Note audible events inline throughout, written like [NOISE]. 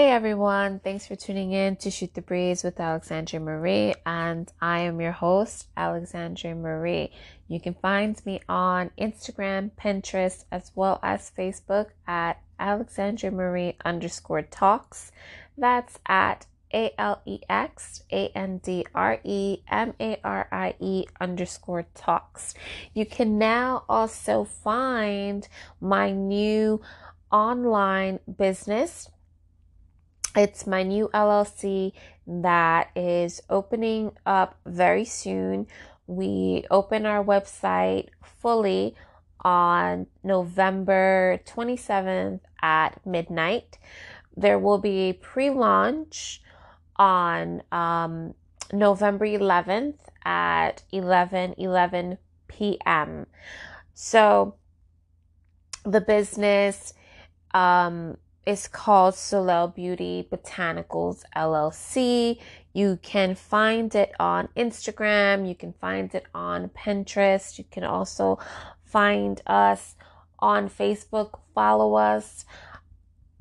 Hey everyone, thanks for tuning in to Shoot the Breeze with Alexandra Marie, and I am your host, Alexandra Marie. You can find me on Instagram, Pinterest, as well as Facebook at Alexandra Marie underscore talks. That's at A L E X A N D R E M A R I E underscore talks. You can now also find my new online business it's my new LLC that is opening up very soon. We open our website fully on November 27th at midnight. There will be a pre launch on um, November 11th at 11 11 p.m. So the business um, is called Soleil Beauty Botanicals LLC. You can find it on Instagram. You can find it on Pinterest. You can also find us on Facebook. Follow us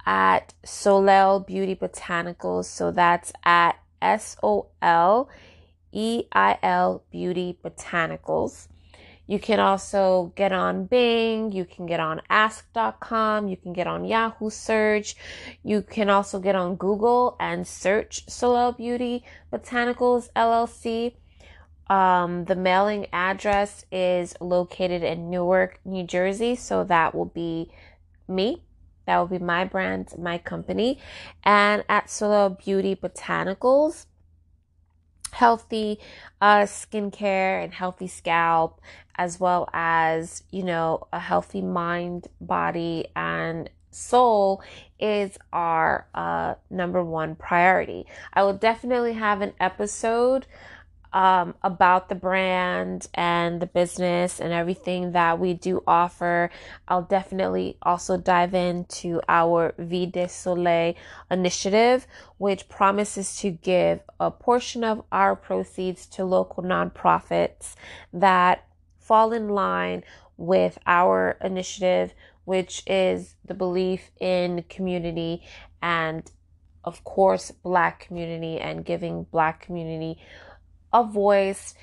at Soleil Beauty Botanicals. So that's at S O L E I L Beauty Botanicals. You can also get on Bing, you can get on ask.com, you can get on Yahoo search. You can also get on Google and search Soleil Beauty Botanicals LLC. Um, the mailing address is located in Newark, New Jersey, so that will be me. That will be my brand, my company. And at Soleil Beauty Botanicals, healthy uh, skincare and healthy scalp, as well as, you know, a healthy mind, body, and soul is our uh, number one priority. I will definitely have an episode um, about the brand and the business and everything that we do offer. I'll definitely also dive into our Vie de Soleil initiative, which promises to give a portion of our proceeds to local nonprofits that fall in line with our initiative, which is the belief in community and of course black community and giving black community a voice.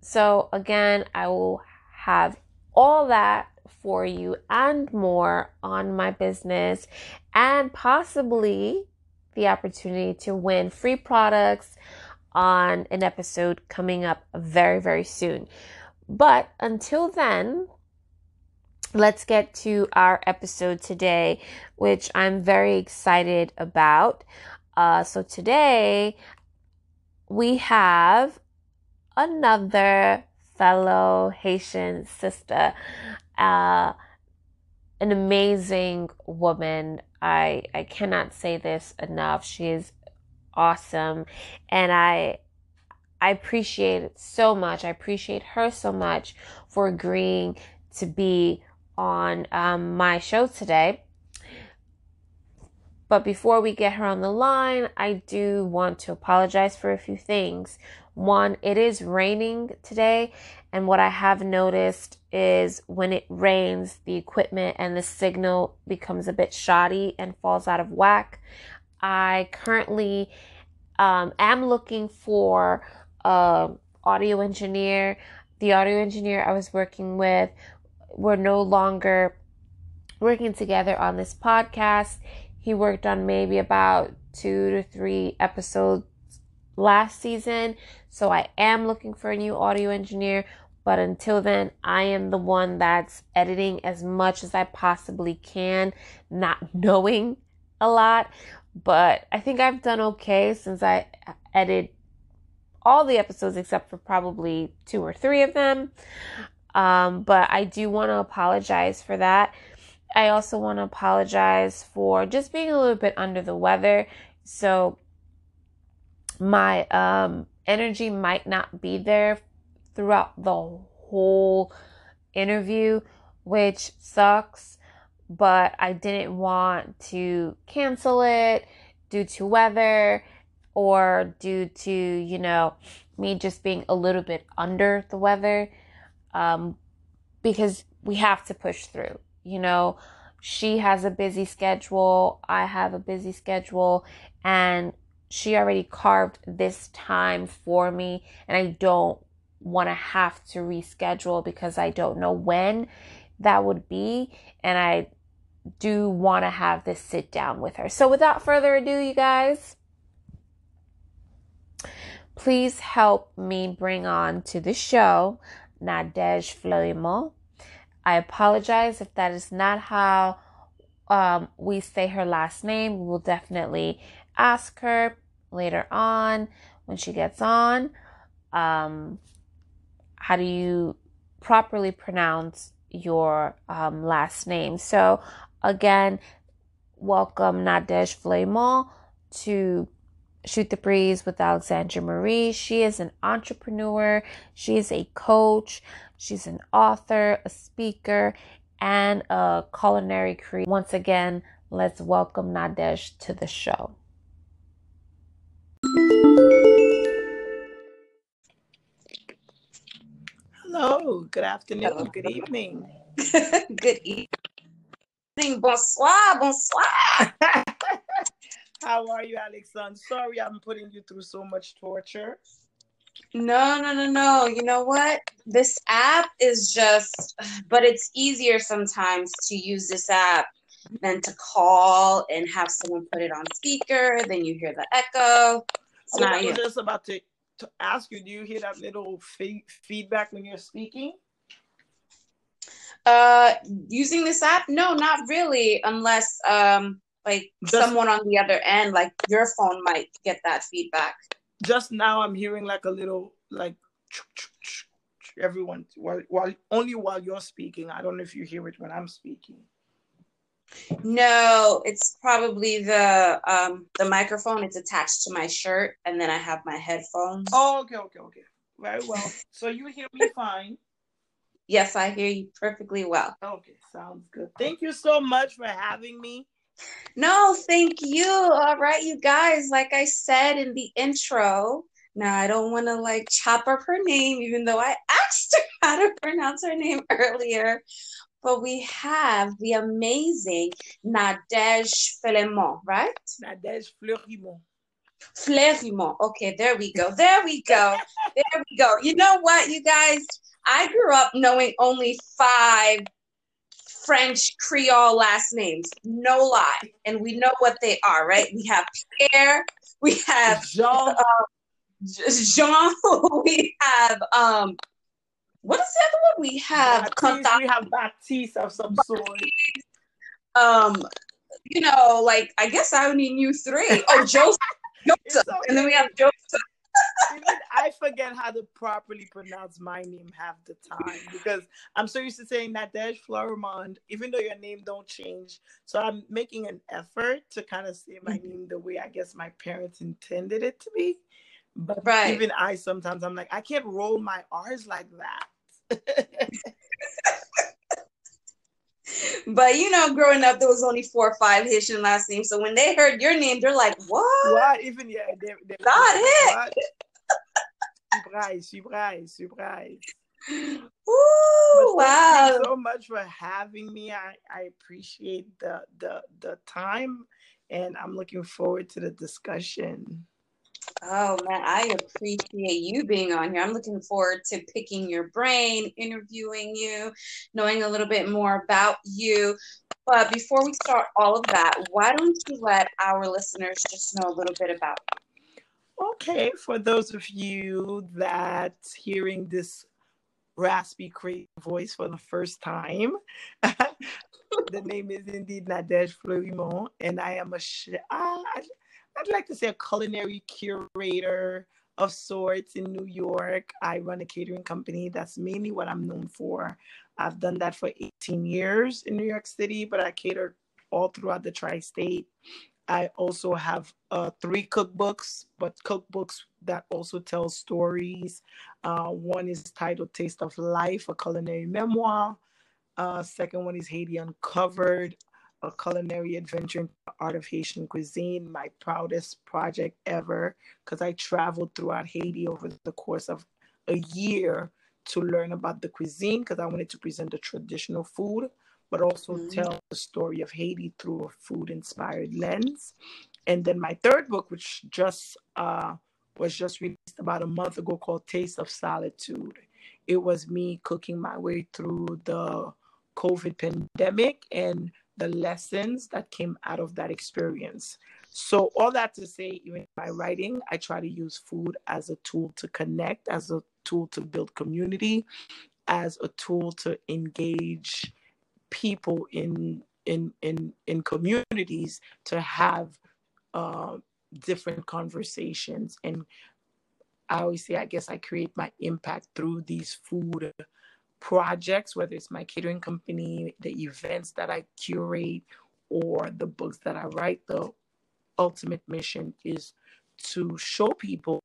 So, again, I will have all that for you and more on my business and possibly the opportunity to win free products on an episode coming up very, very soon. But until then, let's get to our episode today, which I'm very excited about. Uh, so, today we have another fellow Haitian sister, uh, an amazing woman. I I cannot say this enough. She is awesome, and I I appreciate it so much. I appreciate her so much for agreeing to be on um, my show today. But before we get her on the line, I do want to apologize for a few things. One, it is raining today, and what I have noticed is when it rains, the equipment and the signal becomes a bit shoddy and falls out of whack. I currently um, am looking for an audio engineer. The audio engineer I was working with, we're no longer working together on this podcast. He worked on maybe about two to three episodes last season. So I am looking for a new audio engineer. But until then, I am the one that's editing as much as I possibly can, not [LAUGHS] knowing a lot. But I think I've done okay since I edited all the episodes except for probably two or three of them. Um, but I do want to apologize for that. I also want to apologize for just being a little bit under the weather. So my um, energy might not be there throughout the whole interview, which sucks. But I didn't want to cancel it due to weather or due to, you know, me just being a little bit under the weather um, because we have to push through you know, she has a busy schedule, I have a busy schedule, and she already carved this time for me, and I don't want to have to reschedule because I don't know when that would be, and I do want to have this sit down with her. So, without further ado, you guys, please help me bring on to the show Nadege Fleurimond. I apologize if that is not how um, we say her last name. We will definitely ask her later on when she gets on. Um, how do you properly pronounce your um, last name? So, again, welcome Nadege Fleurimond to Shoot the Breeze with Alexandra Marie. She is an entrepreneur, she is a coach, she's an author, a speaker, and a culinary creator. Once again, let's welcome Nadege to the show. Hello, good afternoon, Hello. good evening. [LAUGHS] good evening. Bonsoir, bonsoir. [LAUGHS] How are you, Alexandre? Sorry I'm putting you through so much torture. No, no, no, no. You know what? This app is just, but it's easier sometimes to use this app than to call and have someone put it on speaker. Then you hear the echo. It's I was just about to, to ask you do you hear that little fe- feedback when you're speaking? Uh, using this app? No, not really, unless um like just, someone on the other end, like your phone might get that feedback. Just now, I'm hearing like a little like everyone while, while only while you're speaking. I don't know if you hear it when I'm speaking. No, it's probably the um the microphone. It's attached to my shirt, and then I have my headphones. Oh, okay, okay, okay. Very well. so you hear me fine. Yes, I hear you perfectly well. Okay, sounds good. Thank you so much for having me. No, thank you. All right, you guys. Like I said in the intro, now I don't want to like chop up her name, even though I asked her [LAUGHS] how to pronounce her name [LAUGHS] earlier. But we have the amazing Nadege Fleurimond, right? Nadege Fleurimond. Fleurimond. Okay, there we go. There we go. [LAUGHS] there we go. You know what, you guys? I grew up knowing only five French Creole last names. No lie. And we know what they are, right? We have Pierre, we have Jean, uh, Jean, [LAUGHS] we have um what is the other one? We have Baptiste, we have Baptiste of some sort. Um, you know, like I guess I only knew three. Oh, [LAUGHS] Joseph, Joseph, okay. and then we have Joseph. I forget how to properly pronounce my name half the time because I'm so used to saying Nadege Fleurimond, even though your name don't change. So I'm making an effort to kind of say my mm-hmm. name the way I guess my parents intended it to be. But right. even I sometimes I'm like, I can't roll my R's like that. [LAUGHS] [LAUGHS] but you know, growing up, there was only four or five Haitian last names. So when they heard your name, they're like, "What? What? Even yeah, they, they, [LAUGHS] God hit." surprise, surprise, surprise. [LAUGHS] Ooh, wow! Thank you so much for having me. I, I appreciate the the the time, and I'm looking forward to the discussion. Oh man, I appreciate you being on here. I'm looking forward to picking your brain, interviewing you, knowing a little bit more about you. But before we start all of that, why don't you let our listeners just know a little bit about you? Okay, for those of you that hearing this raspy, crazy voice for the first time, [LAUGHS] the name is indeed Nadege Fleurimond, and I am a sh- I'd like to say a culinary curator of sorts in New York. I run a catering company. That's mainly what I'm known for. I've done that for 18 years in New York City, but I cater all throughout the tri state. I also have uh, three cookbooks, but cookbooks that also tell stories. Uh, one is titled Taste of Life, a culinary memoir. Uh, second one is Haiti Uncovered, a culinary adventure in the art of Haitian cuisine, my proudest project ever, because I traveled throughout Haiti over the course of a year to learn about the cuisine because I wanted to present the traditional food, but also mm-hmm. tell the story of Haiti through a food inspired lens. And then my third book, which just uh, was just released about a month ago, called Taste of Solitude. It was me cooking my way through the COVID pandemic and the lessons that came out of that experience. So, all that to say, even my writing, I try to use food as a tool to connect, as a tool to build community, as a tool to engage people in in in in communities to have uh, different conversations and i always say i guess i create my impact through these food projects whether it's my catering company the events that i curate or the books that i write the ultimate mission is to show people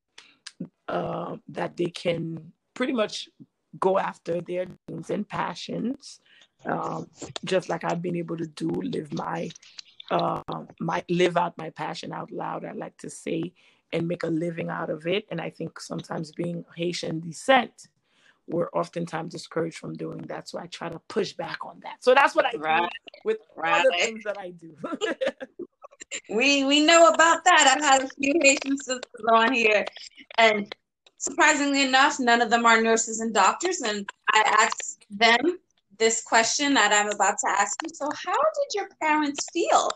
uh, that they can pretty much go after their dreams and passions, um, just like I've been able to do, live my uh, my live out my passion out loud. I like to say and make a living out of it. And I think sometimes being Haitian descent, we're oftentimes discouraged from doing that. So I try to push back on that. So that's what I right. do with right. all the things that I do. [LAUGHS] we we know about that. I've had a few Haitian sisters on here, and surprisingly enough, none of them are nurses and doctors. And I asked them this question that I'm about to ask you. So, how did your parents feel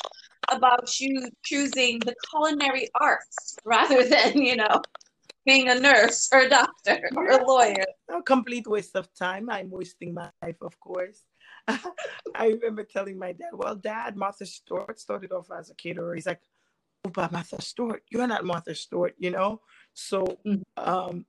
about you choosing the culinary arts rather [LAUGHS] than, you know, being a nurse or a doctor or a lawyer? A complete waste of time. I'm wasting my life, of course. [LAUGHS] I remember telling my dad, Well, dad, Martha Stewart started off as a caterer. He's like, Oh, but Martha Stewart, you're not Martha Stewart, you know? So mm. um,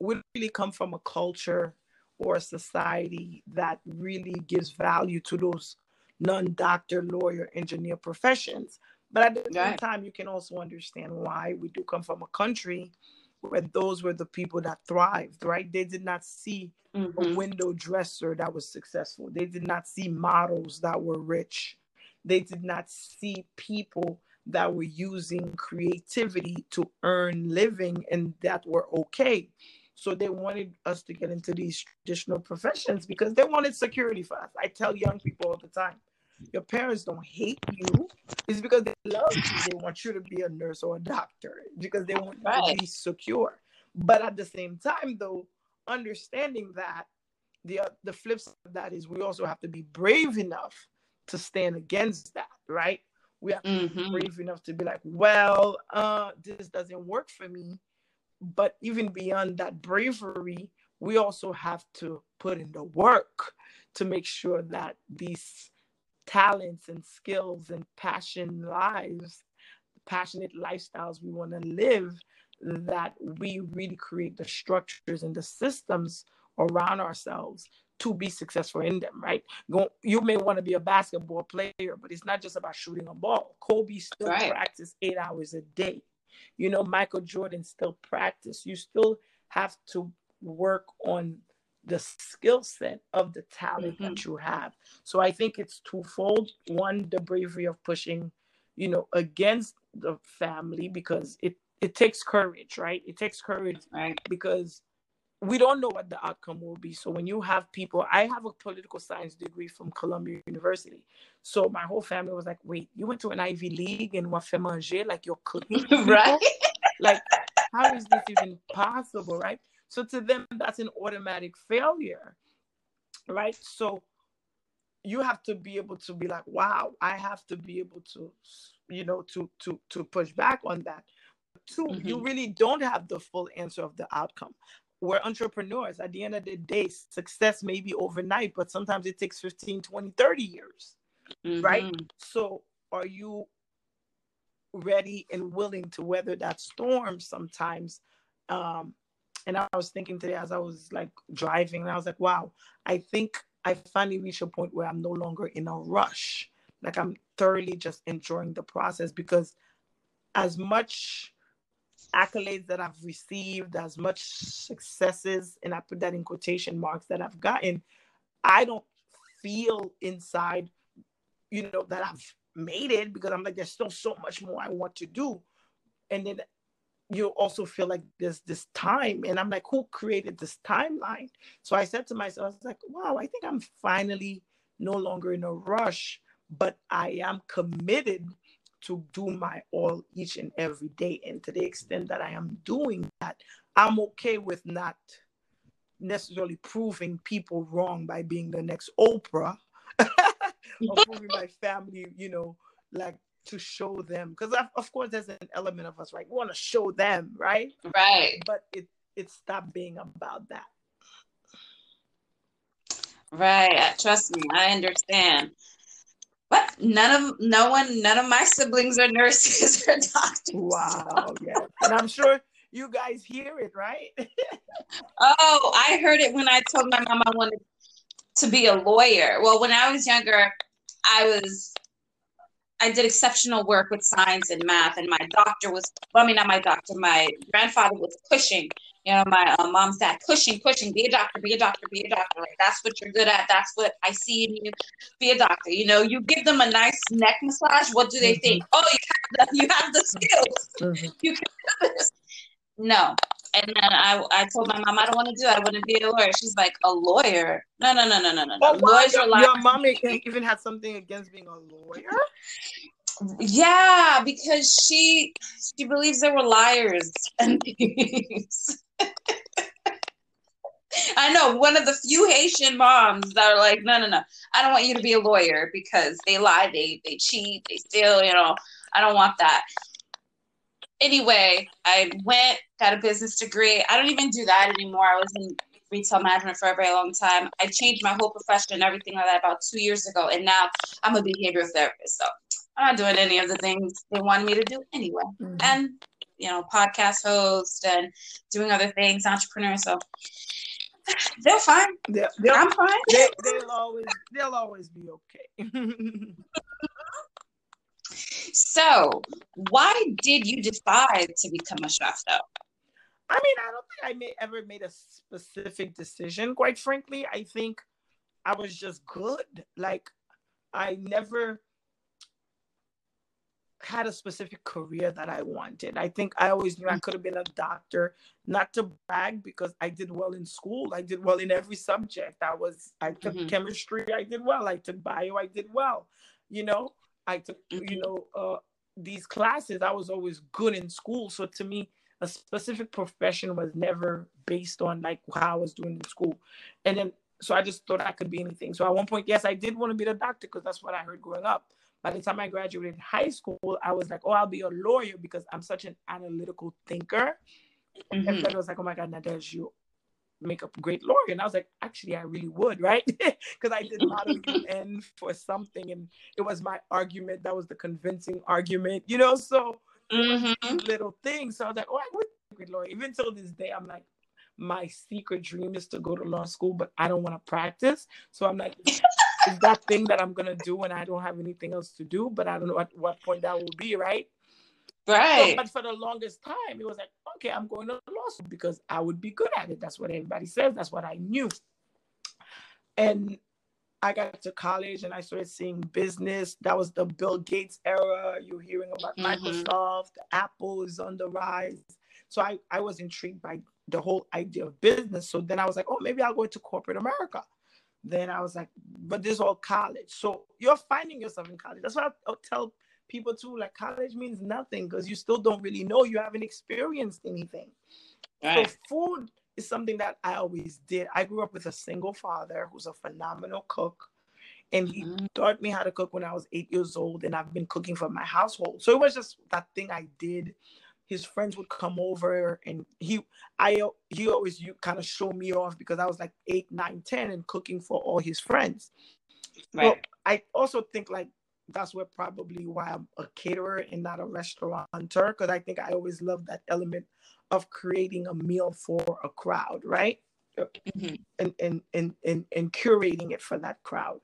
we really come from a culture or a society that really gives value to those non-doctor, lawyer, engineer professions. But at the right. same time, you can also understand why we do come from a country where those were the people that thrived, right? They did not see mm-hmm. a window dresser that was successful. They did not see models that were rich. They did not see people that were using creativity to earn living and that were okay. So they wanted us to get into these traditional professions because they wanted security for us. I tell young people all the time, your parents don't hate you. It's because they love you. They want you to be a nurse or a doctor because they want right. you to be secure. But at the same time, though, understanding that the uh, the flip side of that is we also have to be brave enough to stand against that, right? We have to mm-hmm. be brave enough to be like, well, uh, this doesn't work for me. But even beyond that bravery, we also have to put in the work to make sure that these talents and skills and passion lives, passionate lifestyles we want to live, that we really create the structures and the systems around ourselves to be successful in them, right? Go, you may want to be a basketball player, but it's not just about shooting a ball. Kobe still right. practiced eight hours a day. You know, Michael Jordan still practice. You still have to work on the skill set of the talent mm-hmm. that you have. So I think it's twofold. One, the bravery of pushing, you know, against the family because it it takes courage, right? It takes courage right. because we don't know what the outcome will be. So when you have people, I have a political science degree from Columbia University. So my whole family was like, wait, you went to an Ivy League and what fait manger, like you're cooking, [LAUGHS] right? like, how is this even possible, right? So to them, that's an automatic failure, right? So you have to be able to be like, wow, I have to be able to, you know, to to to push back on that. 2 mm-hmm. you really don't have the full answer of the outcome we're entrepreneurs at the end of the day success may be overnight but sometimes it takes 15 20 30 years mm-hmm. right so are you ready and willing to weather that storm sometimes um and i was thinking today as i was like driving and i was like wow i think i finally reached a point where i'm no longer in a rush like i'm thoroughly just enjoying the process because as much accolades that I've received, as much successes, and I put that in quotation marks that I've gotten, I don't feel inside, you know, that I've made it because I'm like, there's still so much more I want to do. And then you also feel like there's this time. And I'm like, who created this timeline? So I said to myself, I was like, wow, I think I'm finally no longer in a rush, but I am committed to do my all each and every day. And to the extent that I am doing that, I'm okay with not necessarily proving people wrong by being the next Oprah [LAUGHS] or proving my family, you know, like to show them. Because of course there's an element of us, right? We want to show them, right? Right. But it it stopped being about that. Right. Trust me, I understand. But none of no one, none of my siblings are nurses [LAUGHS] or doctors. Wow. Yeah. And I'm sure you guys hear it, right? [LAUGHS] oh, I heard it when I told my mom I wanted to be a lawyer. Well, when I was younger, I was I did exceptional work with science and math, and my doctor was, well, I mean, not my doctor, my grandfather was pushing, you know, my uh, mom's dad, pushing, pushing, be a doctor, be a doctor, be a doctor. Like, that's what you're good at. That's what I see in you. Be a doctor. You know, you give them a nice neck massage. What do they mm-hmm. think? Oh, you have the, [LAUGHS] you have the skills. Mm-hmm. You can do this. No, and then I, I told my mom I don't want to do it. I want to be a lawyer. She's like a lawyer. No, no, no, no, no, no. Oh, Lawyers are liars. Your mom even had something against being a lawyer. Yeah, because she she believes there were liars and thieves. [LAUGHS] I know one of the few Haitian moms that are like, no, no, no, I don't want you to be a lawyer because they lie, they they cheat, they steal. You know, I don't want that anyway, I went, got a business degree. I don't even do that anymore. I was in retail management for a very long time. I changed my whole profession and everything like that about two years ago. And now I'm a behavioral therapist. So I'm not doing any of the things they wanted me to do anyway. Mm-hmm. And, you know, podcast host and doing other things, entrepreneur. So they're fine. They're, they're, I'm fine. They, will always, they'll always be okay. [LAUGHS] So, why did you decide to become a chef, though? I mean, I don't think I may, ever made a specific decision. Quite frankly, I think I was just good. Like, I never had a specific career that I wanted. I think I always knew I could have been a doctor, not to brag because I did well in school. I did well in every subject. I was I took mm-hmm. chemistry, I did well. I took bio, I did well. You know, I took, you mm-hmm. know, uh, these classes. I was always good in school. So to me, a specific profession was never based on like how I was doing in school. And then, so I just thought I could be anything. So at one point, yes, I did want to be a doctor because that's what I heard growing up. By the time I graduated high school, I was like, oh, I'll be a lawyer because I'm such an analytical thinker. Mm-hmm. And then I was like, oh my God, Nadege, you make a great lawyer. And I was like, actually, I really would, right? [LAUGHS] Because I did model [LAUGHS] UN for something, and it was my argument that was the convincing argument, you know. So mm-hmm. little things. So I was like, oh, I would be a great lawyer. Even till this day, I'm like, my secret dream is to go to law school, but I don't want to practice. So I'm like, [LAUGHS] is that thing that I'm gonna do when I don't have anything else to do? But I don't know at what point that will be, right? Right. but for the longest time, it was like, okay, I'm going to law school because I would be good at it. That's what everybody says. That's what I knew. And I got to college and I started seeing business. That was the Bill Gates era. You're hearing about mm-hmm. Microsoft, Apple is on the rise. So I, I was intrigued by the whole idea of business. So then I was like, oh, maybe I'll go into corporate America. Then I was like, but this is all college. So you're finding yourself in college. That's what I'll tell people too like college means nothing because you still don't really know you haven't experienced anything right. so food is something that i always did i grew up with a single father who's a phenomenal cook and he mm-hmm. taught me how to cook when i was eight years old and i've been cooking for my household so it was just that thing i did his friends would come over and he i he always you kind of show me off because i was like eight nine ten and cooking for all his friends right. But i also think like that's where probably why I'm a caterer and not a restaurateur because I think I always love that element of creating a meal for a crowd, right? Mm-hmm. And, and and and and curating it for that crowd.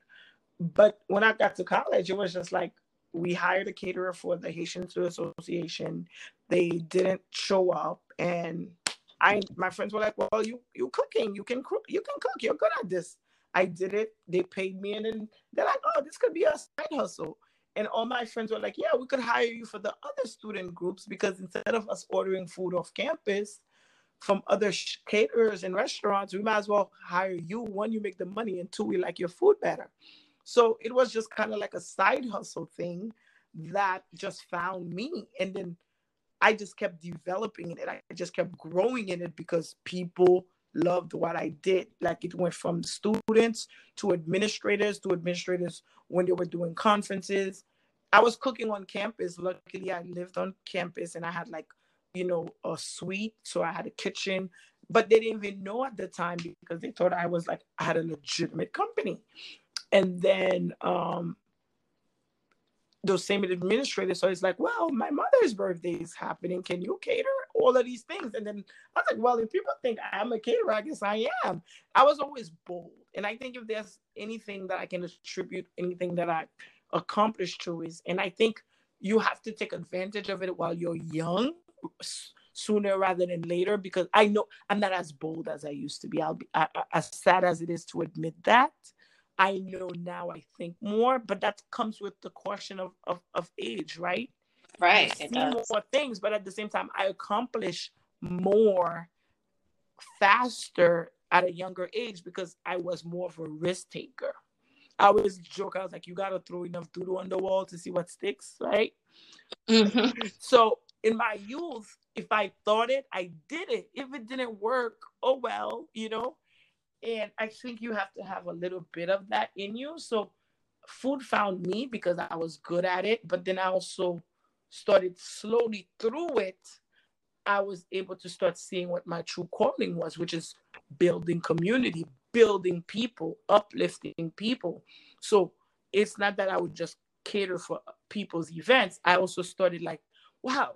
But when I got to college, it was just like we hired a caterer for the Haitian Food Association. They didn't show up, and I my friends were like, "Well, you you cooking, you can cook, you can cook, you're good at this." I did it. They paid me, and then they're like, "Oh, this could be a side hustle." And all my friends were like, "Yeah, we could hire you for the other student groups because instead of us ordering food off campus from other caterers and restaurants, we might as well hire you. One, you make the money, and two, we like your food better." So it was just kind of like a side hustle thing that just found me. And then I just kept developing in it. I just kept growing in it because people loved what I did. Like it went from students to administrators to administrators when they were doing conferences. I was cooking on campus. Luckily, I lived on campus and I had like, you know, a suite. So I had a kitchen, but they didn't even know at the time because they thought I was like, I had a legitimate company. And then um, those same administrators. So it's like, well, my mother's birthday is happening. Can you cater all of these things? And then I was like, well, if people think I'm a caterer, I guess I am. I was always bold. And I think if there's anything that I can attribute, anything that I accomplished to is, and I think you have to take advantage of it while you're young sooner rather than later because I know I'm not as bold as I used to be. I'll be I, as sad as it is to admit that. I know now I think more, but that comes with the question of, of, of age, right? Right. I see more things, but at the same time, I accomplish more faster at a younger age because I was more of a risk taker. I always joke, I was like, you gotta throw enough doodle on the wall to see what sticks, right? Mm-hmm. So in my youth, if I thought it, I did it. If it didn't work, oh well, you know. And I think you have to have a little bit of that in you. So food found me because I was good at it, but then I also started slowly through it. I was able to start seeing what my true calling was, which is building community, building people, uplifting people. So it's not that I would just cater for people's events. I also started like, wow,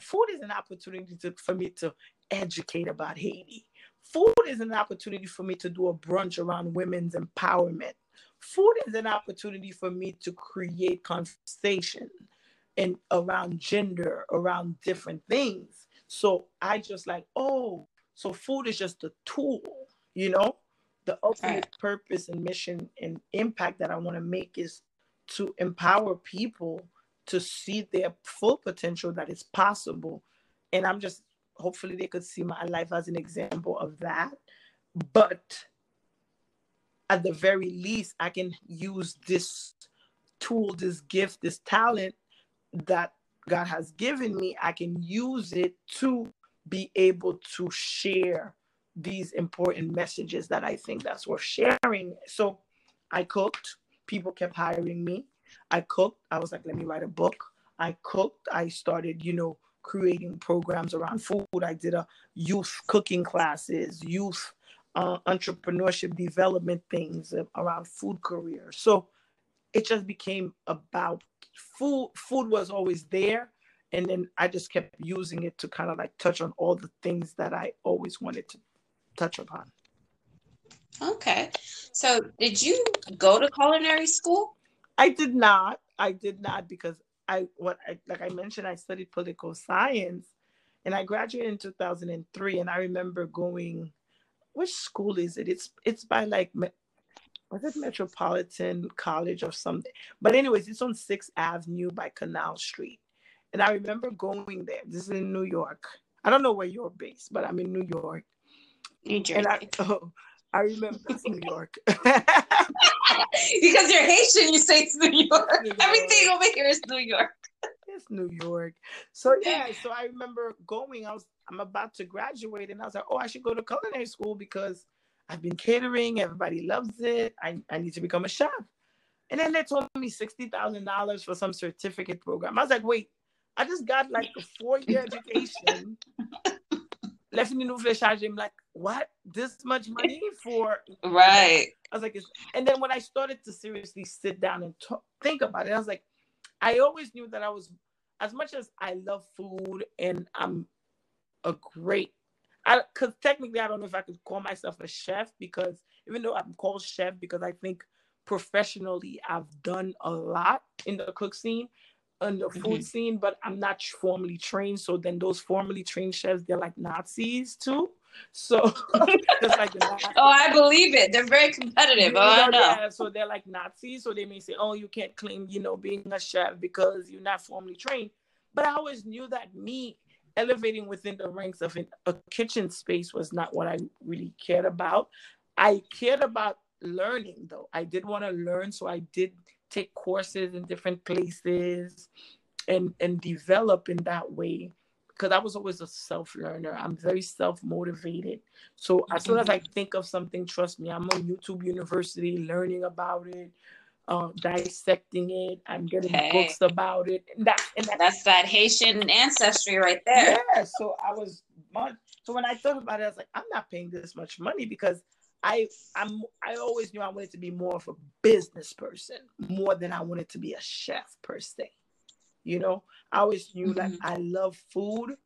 food is an opportunity to, for me to educate about Haiti. Food is an opportunity for me to do a brunch around women's empowerment. Food is an opportunity for me to create conversation and around gender, around different things. So I just like, oh, so food is just a tool, you know? The ultimate right. purpose and mission and impact that I want to make is to empower people to see their full potential that is possible. And I'm just hopefully they could see my life as an example of that. But at the very least, I can use this tool, this gift, this talent that God has given me. I can use it to be able to share these important messages that I think that's worth sharing. So I cooked, people kept hiring me. I cooked. I was like, let me write a book. I cooked. I started, you know, creating programs around food. I did a youth cooking classes, youth uh, entrepreneurship development things around food careers. So it just became about food. Food was always there. And then I just kept using it to kind of like touch on all the things that I always wanted to touch upon. Okay. So did you go to culinary school? I did not. I did not because I what I, like I mentioned, I studied political science, and I graduated in 2003. And I remember going, which school is it? It's it's by like was it Metropolitan College or something? But anyways, it's on Sixth Avenue by Canal Street. And I remember going there. This is in New York. I don't know where you're based, but I'm in New York. New Jersey. And I, oh, I remember that's New York. [LAUGHS] because you're Haitian, you say it's New York. New York. Everything over here is New York. it's New York. So yeah, so I remember going. I was I'm about to graduate, and I was like, oh, I should go to culinary school because I've been catering. Everybody loves it. I, I need to become a chef. And then they told me sixty thousand dollars for some certificate program. I was like, wait, I just got like a four year [LAUGHS] education. Left in the new fleshage. I'm like, what? This much money for right? I was like, and then when I started to seriously sit down and talk, think about it, I was like, I always knew that I was, as much as I love food and I'm a great, because technically I don't know if I could call myself a chef because even though I'm called chef because I think professionally I've done a lot in the cook scene in the food mm-hmm. scene, but I'm not formally trained. So then those formally trained chefs, they're like Nazis too. So [LAUGHS] just like Oh, I believe it. They're very competitive. Oh, I know. Yeah, so they're like Nazis. So they may say, "Oh, you can't claim, you know, being a chef because you're not formally trained." But I always knew that me elevating within the ranks of an, a kitchen space was not what I really cared about. I cared about learning though. I did want to learn, so I did take courses in different places and and develop in that way because I was always a self learner. I'm very self motivated. So as soon as I mm-hmm. think of something, trust me, I'm on YouTube University learning about it, uh, dissecting it. I'm getting okay. books about it. And that, and that, that's that Haitian ancestry right there. Yeah. So I was. So when I thought about it, I was like, I'm not paying this much money because I I'm I always knew I wanted to be more of a business person more than I wanted to be a chef per se. You know, I always knew mm-hmm. that I love food,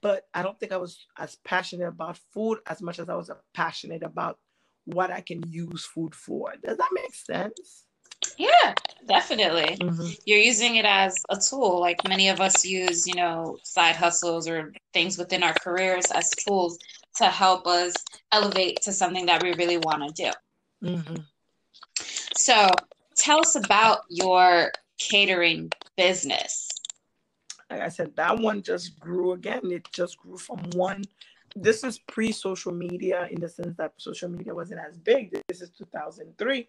but I don't think I was as passionate about food as much as I was passionate about what I can use food for. Does that make sense? Yeah, definitely. Mm-hmm. You're using it as a tool, like many of us use, you know, side hustles or things within our careers as tools to help us elevate to something that we really want to do. Mm-hmm. So, tell us about your catering business? Like I said, that one just grew again. It just grew from one. This is pre social media in the sense that social media wasn't as big. This is 2003.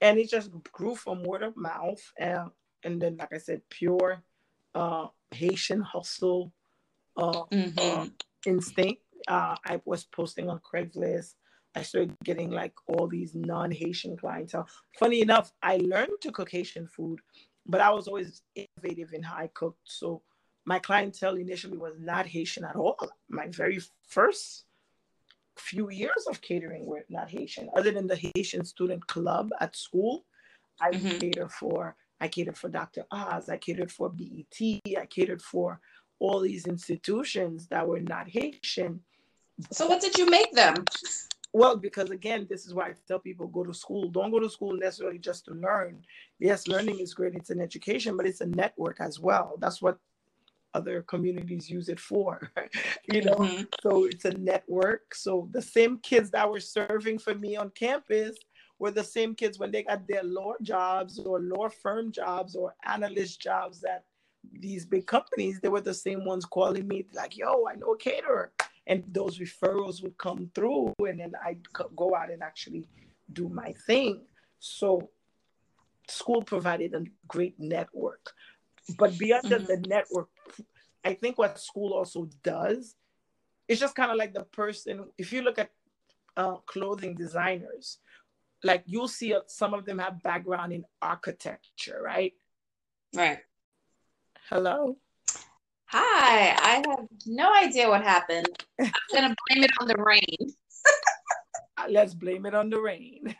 And it just grew from word of mouth. And, and then, like I said, pure uh, Haitian hustle uh, mm-hmm. uh, instinct. Uh, I was posting on Craigslist. I started getting like all these non-Haitian clientele. Funny enough, I learned to cook Haitian food but I was always innovative in how I cooked. So my clientele initially was not Haitian at all. My very first few years of catering were not Haitian, other than the Haitian student club at school. I mm-hmm. catered for I catered for Dr. Oz, I catered for BET, I catered for all these institutions that were not Haitian. So what did you make them? Well, because again, this is why I tell people go to school. Don't go to school necessarily just to learn. Yes, learning is great, it's an education, but it's a network as well. That's what other communities use it for. [LAUGHS] you know, mm-hmm. so it's a network. So the same kids that were serving for me on campus were the same kids when they got their law jobs or law firm jobs or analyst jobs at these big companies. They were the same ones calling me like, yo, I know a caterer and those referrals would come through and then i'd go out and actually do my thing so school provided a great network but beyond mm-hmm. the network i think what school also does it's just kind of like the person if you look at uh, clothing designers like you'll see some of them have background in architecture right right hello Hi, I have no idea what happened. I'm gonna blame it on the rain. [LAUGHS] Let's blame it on the rain. blame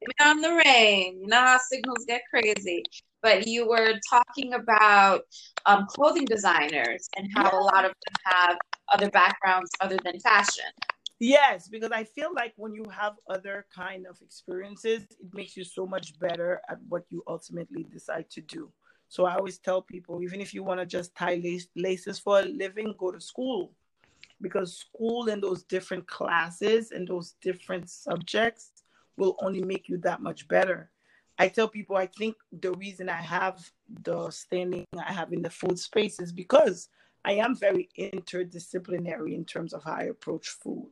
it on the rain. You know how signals get crazy. But you were talking about um, clothing designers and how yeah. a lot of them have other backgrounds other than fashion. Yes, because I feel like when you have other kind of experiences, it makes you so much better at what you ultimately decide to do. So I always tell people, even if you want to just tie lace, laces for a living, go to school. Because school and those different classes and those different subjects will only make you that much better. I tell people, I think the reason I have the standing I have in the food space is because I am very interdisciplinary in terms of how I approach food.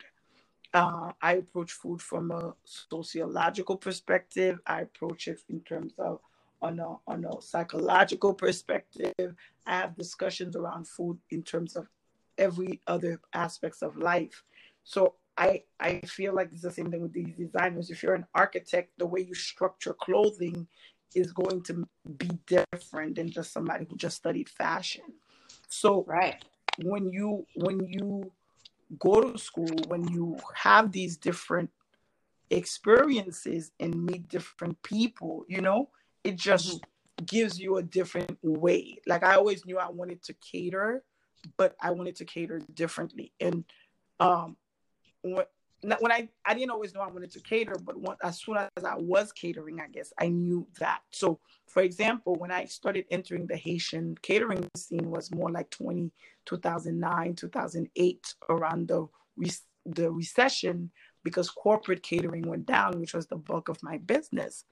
Uh, I approach food from a sociological perspective. I approach it in terms of on a on a psychological perspective. I have discussions around food in terms of every other aspects of life. So I I feel like it's the same thing with these designers. If you're an architect, the way you structure clothing is going to be different than just somebody who just studied fashion. So right when you when you go to school, when you have these different experiences and meet different people, you know, it just mm-hmm. gives you a different way. Like I always knew I wanted to cater, but I wanted to cater differently. And um, when, I I didn't always know I wanted to cater, but when, as soon as I was catering, I guess I knew that. So, for example, when I started entering the Haitian catering scene, was more like 20, 2009, 2008, around the the recession, because corporate catering went down, which was the bulk of my business.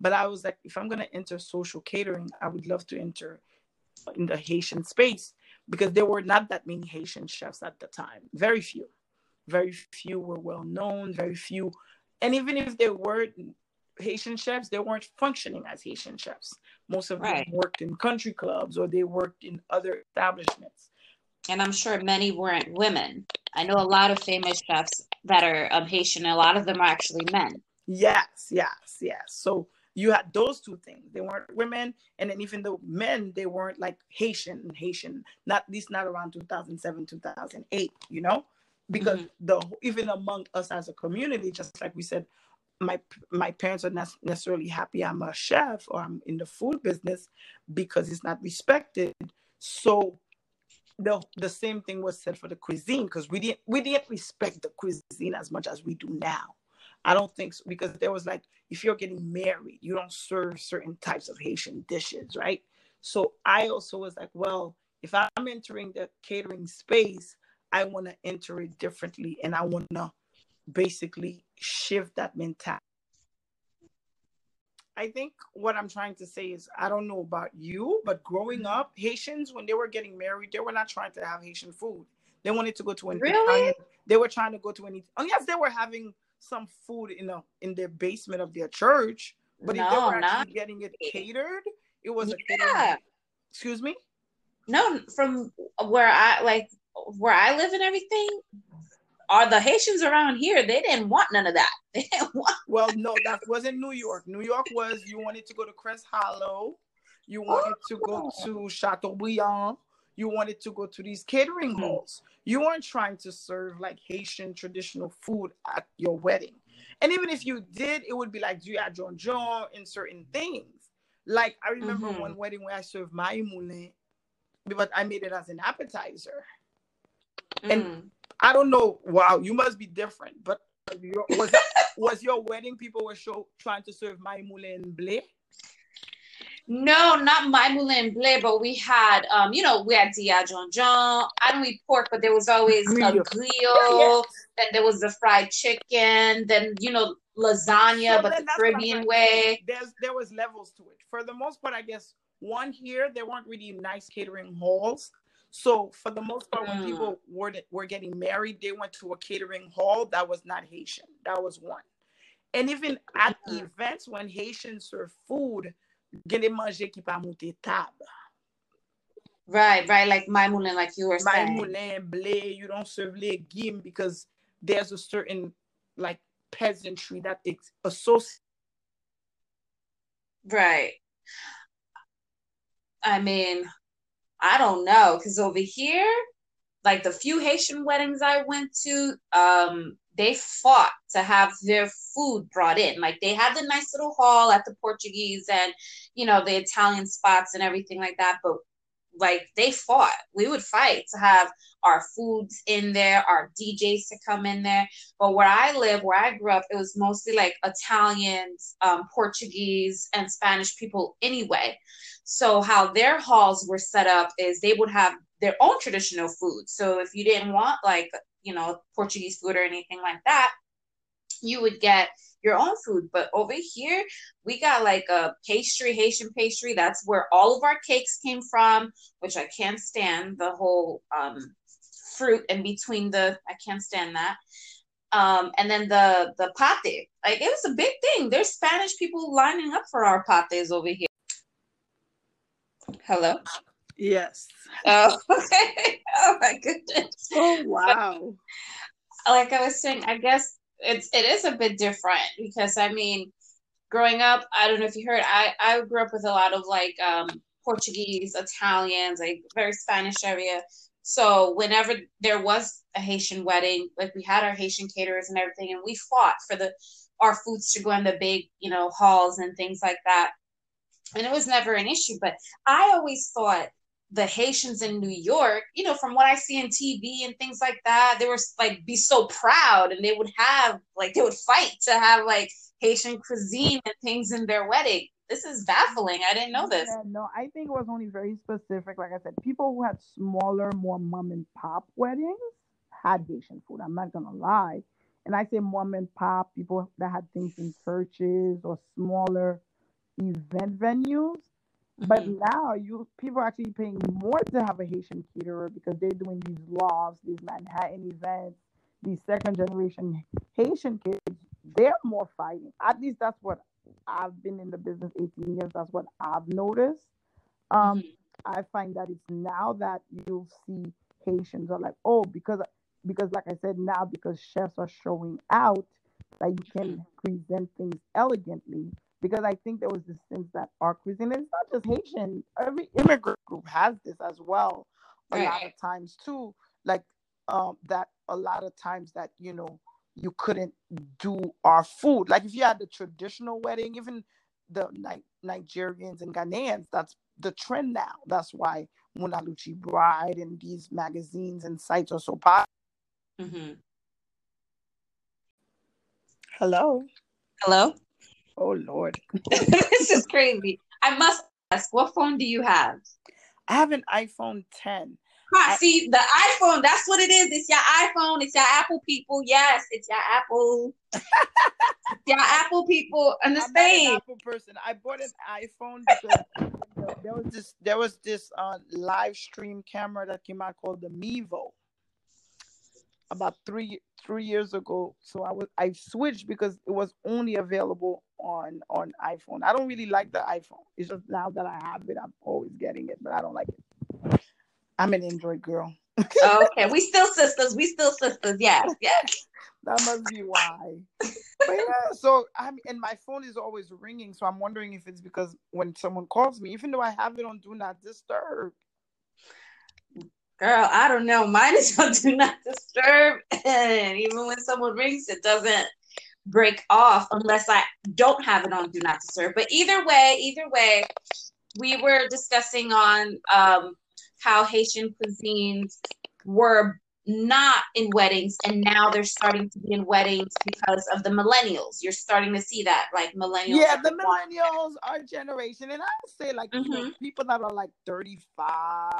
But I was like, if I'm going to enter social catering, I would love to enter in the Haitian space because there were not that many Haitian chefs at the time. Very few. Very few were well known. Very few And even if they were Haitian chefs, they weren't functioning as Haitian chefs. Most of right. them worked in country clubs or they worked in other establishments. And I'm sure many weren't women. I know a lot of famous chefs that are of Haitian, a lot of them are actually men. Yes, yes, yes. So you had those two things. They weren't women, and then even the men, they weren't like Haitian, Haitian. Not at least not around 2007, 2008. You know, because mm-hmm. the even among us as a community, just like we said, my my parents are not necessarily happy I'm a chef or I'm in the food business because it's not respected. So the the same thing was said for the cuisine because we didn't we didn't respect the cuisine as much as we do now. I don't think so because there was like if you're getting married, you don't serve certain types of Haitian dishes, right? So I also was like, well, if I'm entering the catering space, I want to enter it differently and I want to basically shift that mentality. I think what I'm trying to say is I don't know about you, but growing up, Haitians when they were getting married, they were not trying to have Haitian food. They wanted to go to an really. Italian. They were trying to go to any. Oh yes, they were having some food in a in their basement of their church, but no, if they were actually not. getting it catered, it was yeah. a catering. Excuse me. No, from where I like where I live and everything, are the Haitians around here? They didn't want none of that. [LAUGHS] They didn't want. Well, no, that wasn't New York. New York was you wanted to go to Crest Hollow, you wanted to go oh. to Chateaubriand, you wanted to go to these catering mm-hmm. halls. You weren't trying to serve like Haitian traditional food at your wedding. And even if you did, it would be like you had John John in certain things. Like I remember mm-hmm. one wedding where I served my moulin, but I made it as an appetizer. Mm. And I don't know. Wow, you must be different. But your, was was your wedding people were show, trying to serve my moulin blé? No, not my moulin blé, but we had, um, you know, we had dia John John. I don't eat pork, but there was always a griot. Yeah, Then there was the fried chicken. Then you know lasagna, so but the Caribbean way. There's there was levels to it. For the most part, I guess one here there weren't really nice catering halls. So for the most part, mm. when people were were getting married, they went to a catering hall that was not Haitian. That was one. And even at mm. events when Haitians serve food, get manger qui pas monter table. Right, right, like my moulin, like you were my saying. moulin, blé, you don't serve legume because there's a certain like peasantry that it's associated. Right. I mean, I don't know, because over here, like the few Haitian weddings I went to, um, they fought to have their food brought in. Like they had the nice little hall at the Portuguese and you know the Italian spots and everything like that, but like they fought. We would fight to have our foods in there, our DJs to come in there. But where I live, where I grew up, it was mostly like Italians, um, Portuguese, and Spanish people anyway. So how their halls were set up is they would have their own traditional food. So if you didn't want like, you know, Portuguese food or anything like that, you would get your own food. But over here, we got like a pastry, Haitian pastry. That's where all of our cakes came from, which I can't stand the whole um, fruit in between the, I can't stand that. Um, and then the the pate, like it was a big thing. There's Spanish people lining up for our pates over here. Hello. Yes. Oh, [LAUGHS] okay. oh my goodness. Oh wow. like I was saying, I guess it's it is a bit different because I mean, growing up, I don't know if you heard, I I grew up with a lot of like um, Portuguese, Italians, like very Spanish area. So whenever there was a Haitian wedding, like we had our Haitian caterers and everything, and we fought for the our foods to go in the big, you know, halls and things like that and it was never an issue. But I always thought the Haitians in New York, you know, from what I see in TV and things like that, they were like be so proud and they would have like they would fight to have like Haitian cuisine and things in their wedding. This is baffling. I didn't know this. Yeah, no, I think it was only very specific. Like I said, people who had smaller, more mom and pop weddings had Haitian food. I'm not gonna lie. And I say mom and pop, people that had things in churches or smaller event venues. Mm-hmm. But now you people are actually paying more to have a Haitian caterer because they're doing these lofts, these Manhattan events, these second generation Haitian kids they're more fighting. At least that's what I've been in the business 18 years. That's what I've noticed. Um, mm-hmm. I find that it's now that you'll see Haitians are like, oh, because because like I said, now because chefs are showing out that you can mm-hmm. present things elegantly. Because I think there was this sense that our cuisine, it's not just Haitian, every immigrant group has this as well. A right. lot of times too, like um, that a lot of times that you know you couldn't do our food. Like if you had the traditional wedding, even the Ni- Nigerians and Ghanaians, that's the trend now. That's why Munaluchi Bride and these magazines and sites are so popular. Mm-hmm. Hello. Hello. Oh Lord. [LAUGHS] [LAUGHS] this is crazy. I must ask, what phone do you have? I have an iPhone 10. Huh, see the iPhone. That's what it is. It's your iPhone. It's your Apple people. Yes, it's your Apple. your Apple people. [LAUGHS] Understand? Apple person. I bought an iPhone because there was this there was this uh, live stream camera that came out called the Mevo about three three years ago. So I was I switched because it was only available on on iPhone. I don't really like the iPhone. It's just now that I have it, I'm always getting it, but I don't like it. I'm an Android girl. Oh, [LAUGHS] okay, we still sisters. We still sisters. Yes, yes. that must be why. But yeah, so I'm and my phone is always ringing. So I'm wondering if it's because when someone calls me, even though I have it on Do Not Disturb. Girl, I don't know. Mine is on Do Not Disturb, [LAUGHS] and even when someone rings, it doesn't break off unless I don't have it on Do Not Disturb. But either way, either way, we were discussing on um, how Haitian cuisines were not in weddings and now they're starting to be in weddings because of the millennials you're starting to see that like millennials yeah the millennials our generation and i would say like mm-hmm. you know, people that are like 35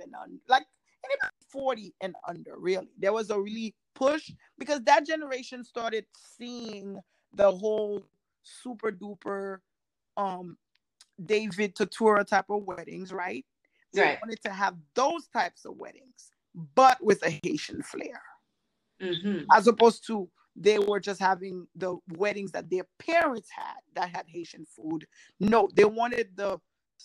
and un- like anybody 40 and under really there was a really push because that generation started seeing the whole super duper um David Tutera type of weddings right they right. wanted to have those types of weddings but with a Haitian flair. Mm-hmm. As opposed to they were just having the weddings that their parents had that had Haitian food. No, they wanted the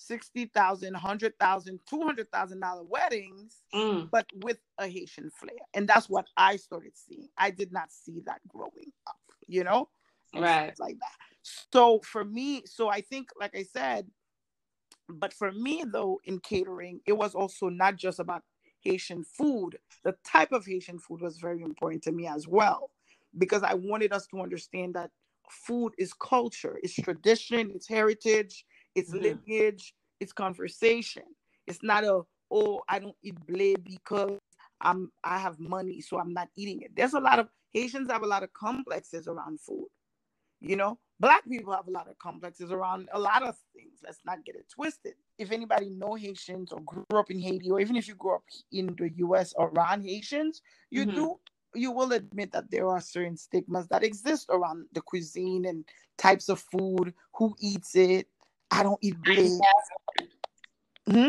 $60,000, $100,000, $200,000 weddings, mm. but with a Haitian flair. And that's what I started seeing. I did not see that growing up, you know? right. Like that. So for me, so I think, like I said, but for me though, in catering, it was also not just about Haitian food, the type of Haitian food was very important to me as well, because I wanted us to understand that food is culture, it's tradition, it's heritage, it's mm-hmm. lineage, it's conversation. It's not a oh I don't eat blé because I'm I have money so I'm not eating it. There's a lot of Haitians have a lot of complexes around food. You know, black people have a lot of complexes around a lot of things. Let's not get it twisted. If anybody know Haitians or grew up in Haiti, or even if you grew up in the US or around Haitians, you mm-hmm. do you will admit that there are certain stigmas that exist around the cuisine and types of food, who eats it. I don't eat blé. Hmm?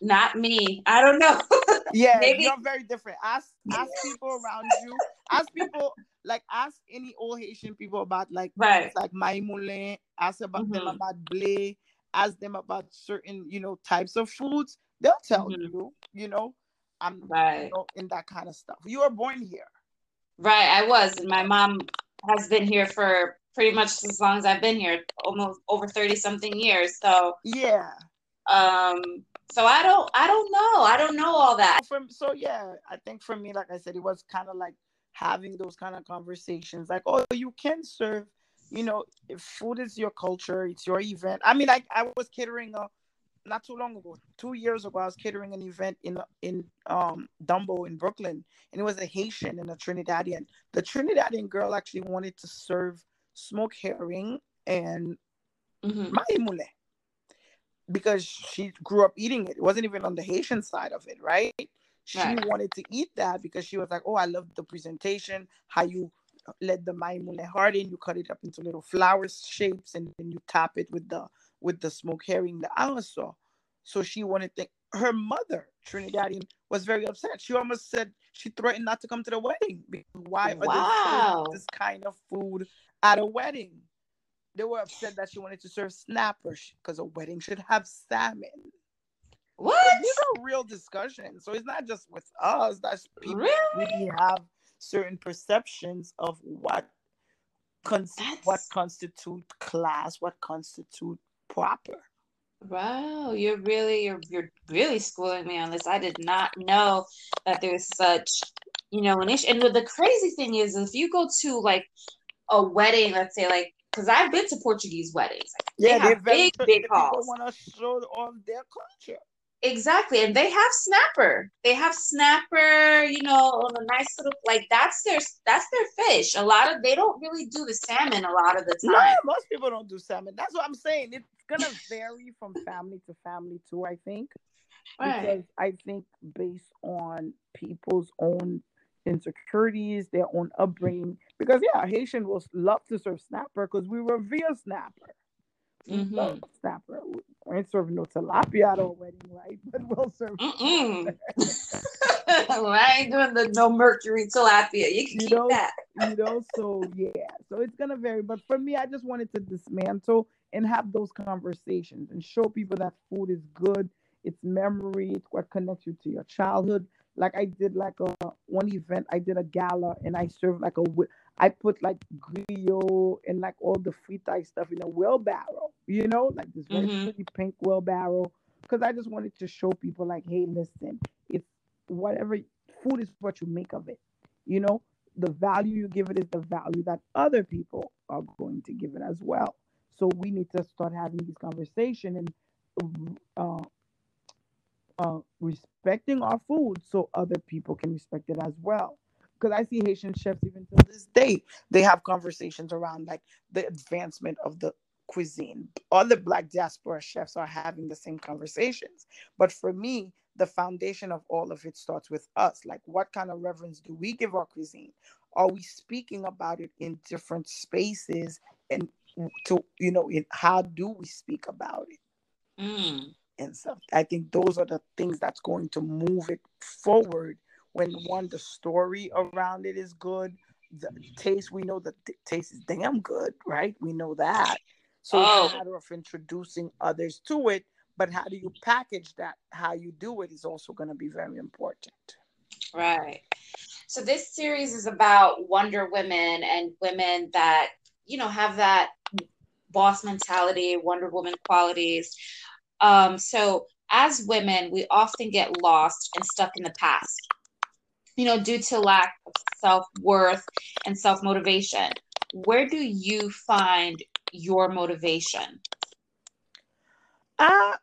Not me. I don't know. [LAUGHS] yeah, Maybe. you're very different. Ask ask people around you. Ask people like ask any old Haitian people about like right. like Maïmoulin, ask about mm-hmm. them about blé, ask them about certain, you know, types of foods. They'll tell mm-hmm. you, you know, I'm right. You know, in that kind of stuff. You were born here. Right, I was. My mom has been here for pretty much as long as I've been here, almost over 30 something years. So yeah. Um so I don't I don't know. I don't know all that. From so yeah, I think for me, like I said, it was kind of like having those kind of conversations like oh you can serve you know if food is your culture it's your event i mean i, I was catering a not too long ago two years ago i was catering an event in in um dumbo in brooklyn and it was a haitian and a trinidadian the trinidadian girl actually wanted to serve smoked herring and mm-hmm. because she grew up eating it it wasn't even on the haitian side of it right she right. wanted to eat that because she was like, "Oh, I love the presentation, how you let the maimule harden, you cut it up into little flower shapes, and then you top it with the with the smoked herring, the alaso." So she wanted to her mother, Trinidadian, was very upset. She almost said she threatened not to come to the wedding. Why wow. are this kind of food at a wedding? They were upset that she wanted to serve snappers because a wedding should have salmon. What? these are real discussions. So it's not just with us. That's people really, really have certain perceptions of what cons- what constitute class, what constitute proper. Wow, you're really you're you're really schooling me on this. I did not know that there's such you know an issue. And the crazy thing is, if you go to like a wedding, let's say like because I've been to Portuguese weddings, yeah, they have big big halls. want to show off their culture. Exactly, and they have snapper. They have snapper, you know, on a nice little like that's their that's their fish. A lot of they don't really do the salmon a lot of the time. No, most people don't do salmon. That's what I'm saying. It's gonna vary from family to family too. I think right. because I think based on people's own insecurities, their own upbringing. Because yeah, Haitian will love to serve snapper because we were via snapper. Mm-hmm. Snapper. We ain't serving no tilapia at our wedding, right? [LAUGHS] But we'll serve. [LAUGHS] I ain't doing the no mercury tilapia. You can you keep know, that. you know, so yeah, so it's gonna vary. But for me, I just wanted to dismantle and have those conversations and show people that food is good. It's memory. It's what connects you to your childhood. Like I did like a one event. I did a gala and I served like a I put like griot and like all the free frita stuff in a wheelbarrow, you know, like this very mm-hmm. pretty pink wheelbarrow. Because I just wanted to show people, like, hey, listen, it's whatever food is what you make of it. You know, the value you give it is the value that other people are going to give it as well. So we need to start having this conversation and uh, uh, respecting our food so other people can respect it as well because I see Haitian chefs even to this day, they have conversations around like the advancement of the cuisine. Other Black diaspora chefs are having the same conversations. But for me, the foundation of all of it starts with us. Like, what kind of reverence do we give our cuisine? Are we speaking about it in different spaces? And to, you know, in how do we speak about it? Mm. And stuff. I think those are the things that's going to move it forward when one the story around it is good the taste we know the taste is damn good right? We know that. So oh. it's a matter of introducing others to it but how do you package that? How you do it is also going to be very important. Right. So this series is about wonder women and women that you know have that boss mentality wonder woman qualities um, so as women we often get lost and stuck in the past you know, due to lack of self worth and self motivation. Where do you find your motivation? Uh,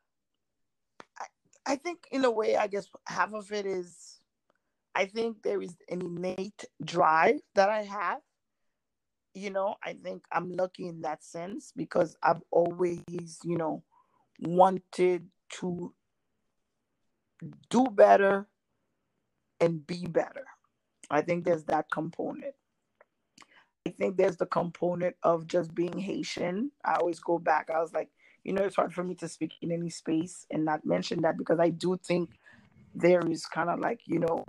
I think, in a way, I guess half of it is I think there is an innate drive that I have. You know, I think I'm lucky in that sense because I've always, you know, wanted to do better and be better. I think there's that component. I think there's the component of just being Haitian. I always go back. I was like, you know, it's hard for me to speak in any space and not mention that because I do think there is kind of like, you know,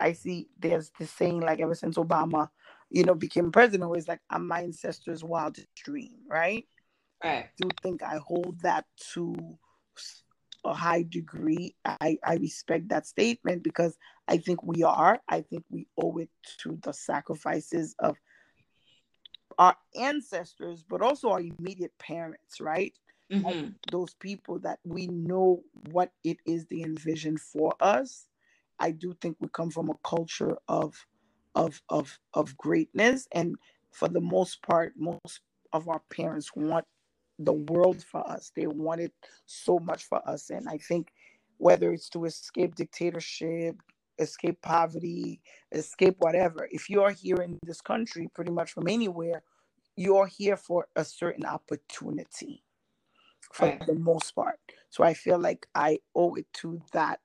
I see there's this saying like ever since Obama, you know, became president, was like, I'm my ancestors' wildest dream, right? Right. I do think I hold that to a high degree. I, I respect that statement because I think we are. I think we owe it to the sacrifices of our ancestors, but also our immediate parents, right? Mm-hmm. Those people that we know what it is they envision for us. I do think we come from a culture of of of of greatness and for the most part most of our parents want the world for us. They wanted so much for us. And I think whether it's to escape dictatorship, escape poverty, escape whatever, if you're here in this country, pretty much from anywhere, you're here for a certain opportunity for right. the most part. So I feel like I owe it to that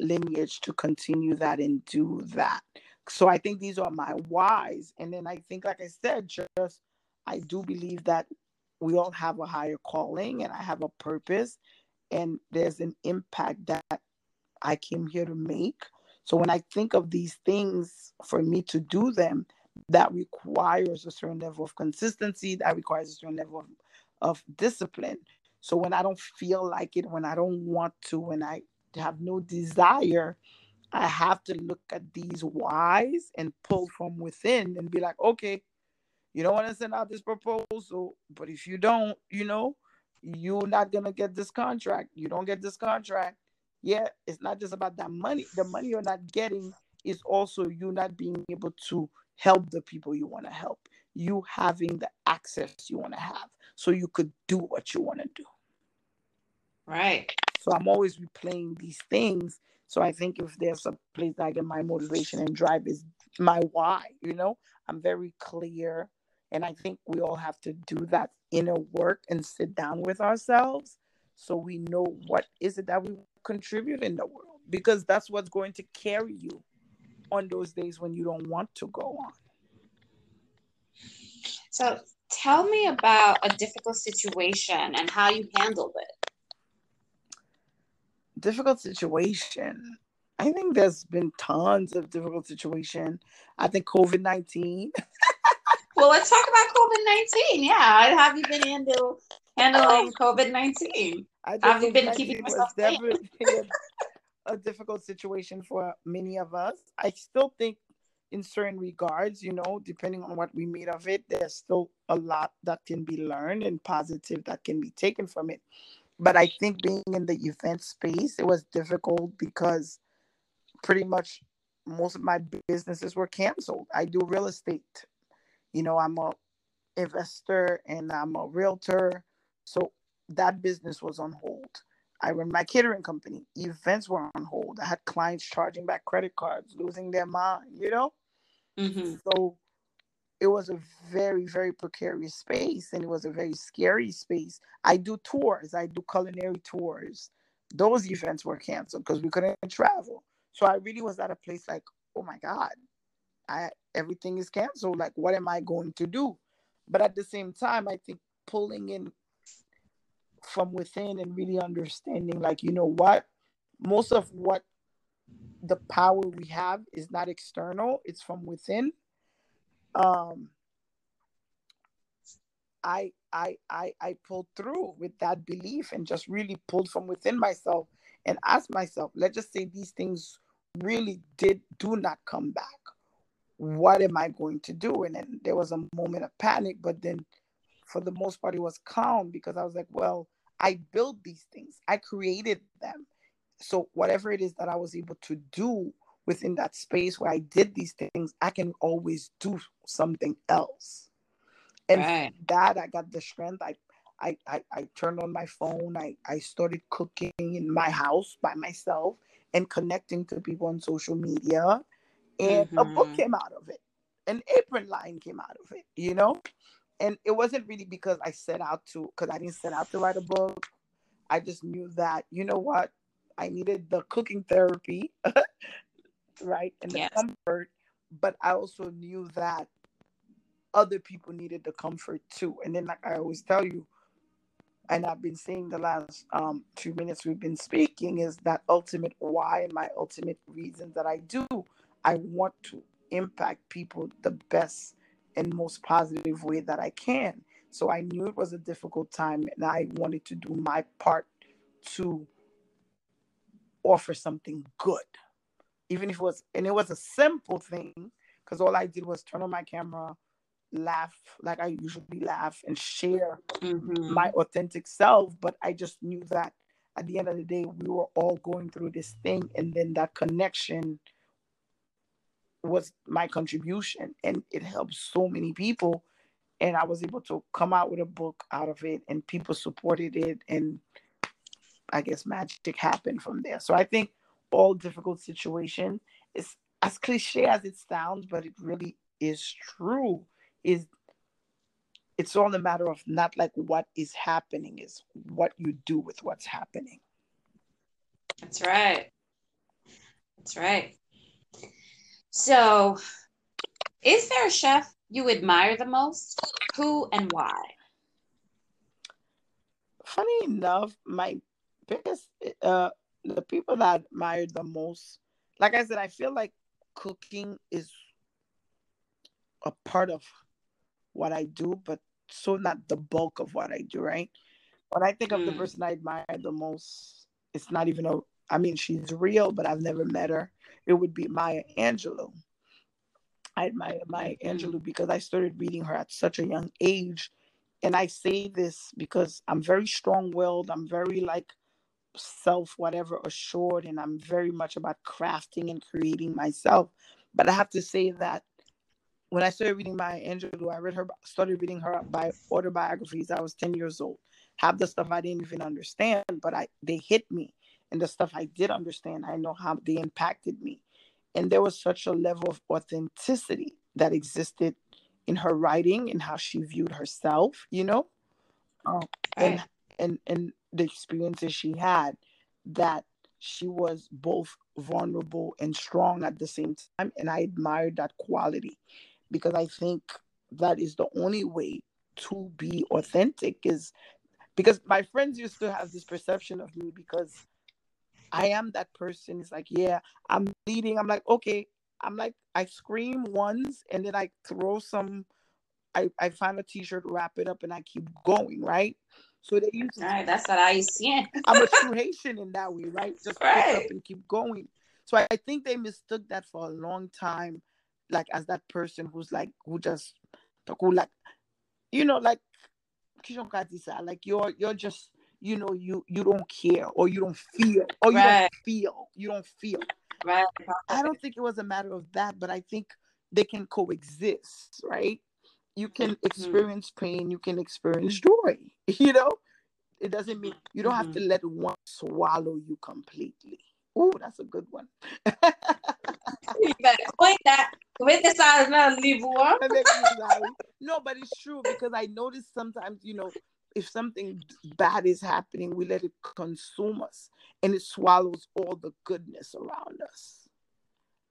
lineage to continue that and do that. So I think these are my whys. And then I think, like I said, just I do believe that we all have a higher calling and I have a purpose. and there's an impact that I came here to make. So when I think of these things for me to do them, that requires a certain level of consistency, that requires a certain level of, of discipline. So when I don't feel like it, when I don't want to, when I have no desire, I have to look at these whys and pull from within and be like, okay, you don't want to send out this proposal, but if you don't, you know, you're not gonna get this contract. You don't get this contract. Yeah, it's not just about that money. The money you're not getting is also you not being able to help the people you want to help. You having the access you want to have, so you could do what you want to do. Right. So I'm always replaying these things. So I think if there's a place I get my motivation and drive is my why, you know, I'm very clear. And I think we all have to do that inner work and sit down with ourselves so we know what is it that we contribute in the world because that's what's going to carry you on those days when you don't want to go on. So tell me about a difficult situation and how you handled it. Difficult situation. I think there's been tons of difficult situation. I think COVID nineteen. [LAUGHS] well, let's talk about COVID nineteen. Yeah, have you been handle, handling oh. COVID nineteen? Have you been keeping yourself safe? a difficult situation for many of us. I still think, in certain regards, you know, depending on what we made of it, there's still a lot that can be learned and positive that can be taken from it. But I think being in the event space, it was difficult because pretty much most of my businesses were canceled. I do real estate. You know, I'm a investor and I'm a realtor. So that business was on hold. I run my catering company. Events were on hold. I had clients charging back credit cards, losing their mind, you know? Mm-hmm. So it was a very, very precarious space and it was a very scary space. I do tours, I do culinary tours. Those events were canceled because we couldn't travel. So I really was at a place like, oh my God, I everything is canceled. Like, what am I going to do? But at the same time, I think pulling in from within and really understanding like you know what most of what the power we have is not external it's from within um i i i i pulled through with that belief and just really pulled from within myself and asked myself let's just say these things really did do not come back what am i going to do and then there was a moment of panic but then for the most part it was calm because i was like well I built these things, I created them. So, whatever it is that I was able to do within that space where I did these things, I can always do something else. And right. that I got the strength. I, I, I, I turned on my phone. I, I started cooking in my house by myself and connecting to people on social media. And mm-hmm. a book mm-hmm. came out of it. An apron line came out of it, you know? and it wasn't really because I set out to because I didn't set out to write a book. I just knew that you know what I needed the cooking therapy, [LAUGHS] right, and the yes. comfort, but I also knew that other people needed the comfort too. And then, like I always tell you, and I've been saying the last um, few minutes we've been speaking, is that ultimate why and my ultimate reason that I do. I want to impact people the best and most positive way that I can. So I knew it was a difficult time and I wanted to do my part to offer something good. Even if it was, and it was a simple thing because all I did was turn on my camera, laugh like I usually laugh, and share mm-hmm. my authentic self. But I just knew that at the end of the day, we were all going through this thing, and then that connection was my contribution and it helped so many people. And i was able to come out with a book out of it and people supported it and i guess magic happened from there. So i think all difficult situation is as cliche as it sounds but it really is true is it's all a matter of not like what is happening is what you do with what's happening. That's right. That's right so, is there a chef you admire the most? Who and why? Funny enough, my biggest uh the people that I admired the most, like I said, I feel like cooking is a part of what I do, but so not the bulk of what I do, right? When I think of the Mm. person I admire the most, it's not even a I mean she's real, but I've never met her. It would be Maya Angelou. I admire Maya. Angelou because I started reading her at such a young age. And I say this because I'm very strong willed. I'm very like self whatever assured and I'm very much about crafting and creating myself. But I have to say that when I started reading Maya Angelou, I read her started reading her by autobiographies. I was 10 years old. Half the stuff I didn't even understand, but I they hit me. And the stuff I did understand, I know how they impacted me. And there was such a level of authenticity that existed in her writing and how she viewed herself, you know? Um, and and and the experiences she had that she was both vulnerable and strong at the same time and i admired that quality because i think that is the only way to be authentic is because my friends used to have this perception of me because i am that person it's like yeah i'm leading i'm like okay i'm like i scream once and then i throw some i i find a t-shirt wrap it up and i keep going right so they used to Right. That's what I see. I'm a true Haitian in that way, right? [LAUGHS] Just pick up and keep going. So I, I think they mistook that for a long time, like as that person who's like who just who like you know like like you're you're just you know you you don't care or you don't feel or you Right. don't feel you don't feel. Right. I don't think it was a matter of that, but I think they can coexist, right? You can mm-hmm. experience pain, you can experience joy. [LAUGHS] You know, it doesn't mean you don't have mm-hmm. to let one swallow you completely. Oh, that's a good one. [LAUGHS] You better point that. With the out of livre. That makes me laugh. no, but it's true because I notice sometimes, you know, if something bad is happening, we let it consume us and it swallows all the goodness around us.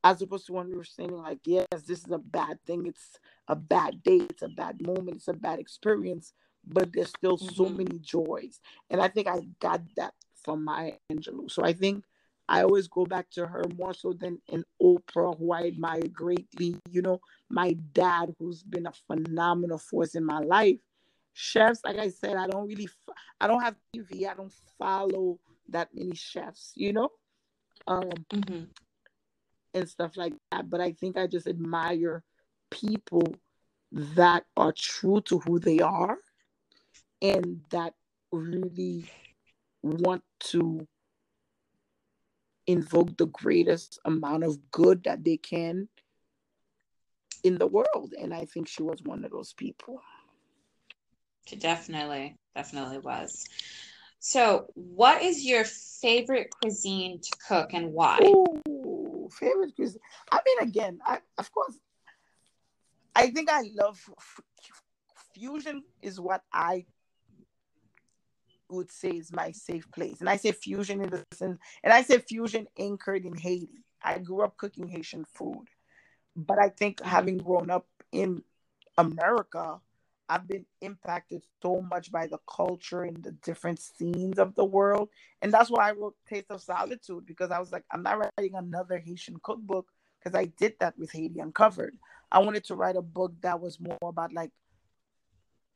As opposed to when we were saying, like, yes, this is a bad thing, it's a bad day, it's a bad moment, it's a bad experience, but there's still so Mhm. many joys. And I think I got that from Maya Angelou. So I think I always go back to her more so than an Oprah, who I admire greatly. You know, my dad, who's been a phenomenal force in my life. Chefs, like I said, I don't really, i don't have TV. I don't follow that many chefs. You know, um, hmm and stuff like that. But I think I just admire people that are true to who they are and that really want to invoke the greatest amount of good that they can in the world. And I think she was one of those people. Definitely, definitely was. So, what is your favorite cuisine to cook and why? Ooh, favorite cuisine. I mean, again, I of course, I think I love fusion. Is what I would say is my safe place, and I say fusion in the sense, and I say fusion anchored in Haiti. I grew up cooking Haitian food, but I think having grown up in America, I've been impacted so much by the culture and the different scenes of the world. And that's why I wrote Taste of Solitude because I was like, I'm not writing another Haitian cookbook because I did that with Haiti Uncovered. I wanted to write a book that was more about like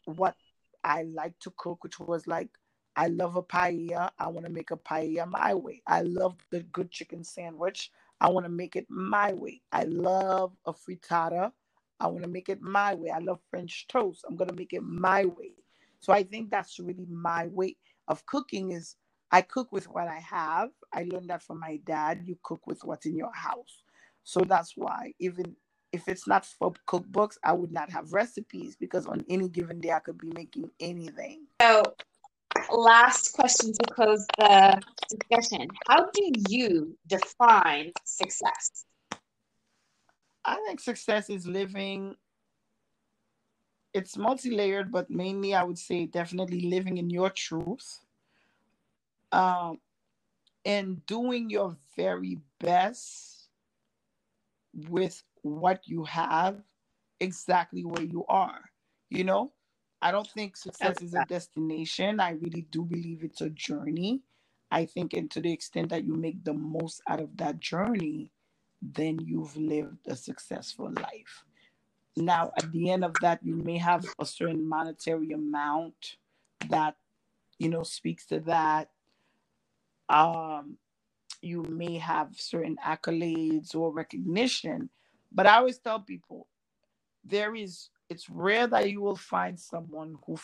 what I like to cook, which was like, I love a paella. I want to make a paella my way. I love the good chicken sandwich. I want to make it my way. I love a frittata. I want to make it my way. I love French toast. I'm going to make it my way. So I think that's really my way of cooking is I cook with what I have. I learned that from my dad. You cook with what's in your house. So that's why even if it's not for cookbooks, I would not have recipes because on any given day I could be making anything. So, last question to close the discussion. How do you define success? I think success is living. It's multi-layered, but mainly I would say definitely living in your truth. Um, and doing your very best with what you have exactly where you are. You know, I don't think success is a destination. I really do believe it's a journey. I think, and to the extent that you make the most out of that journey, then you've lived a successful life. Now, at the end of that, you may have a certain monetary amount that, you know, speaks to that. Um, you may have certain accolades or recognition, but I always tell people there is, it's rare that you will find someone who,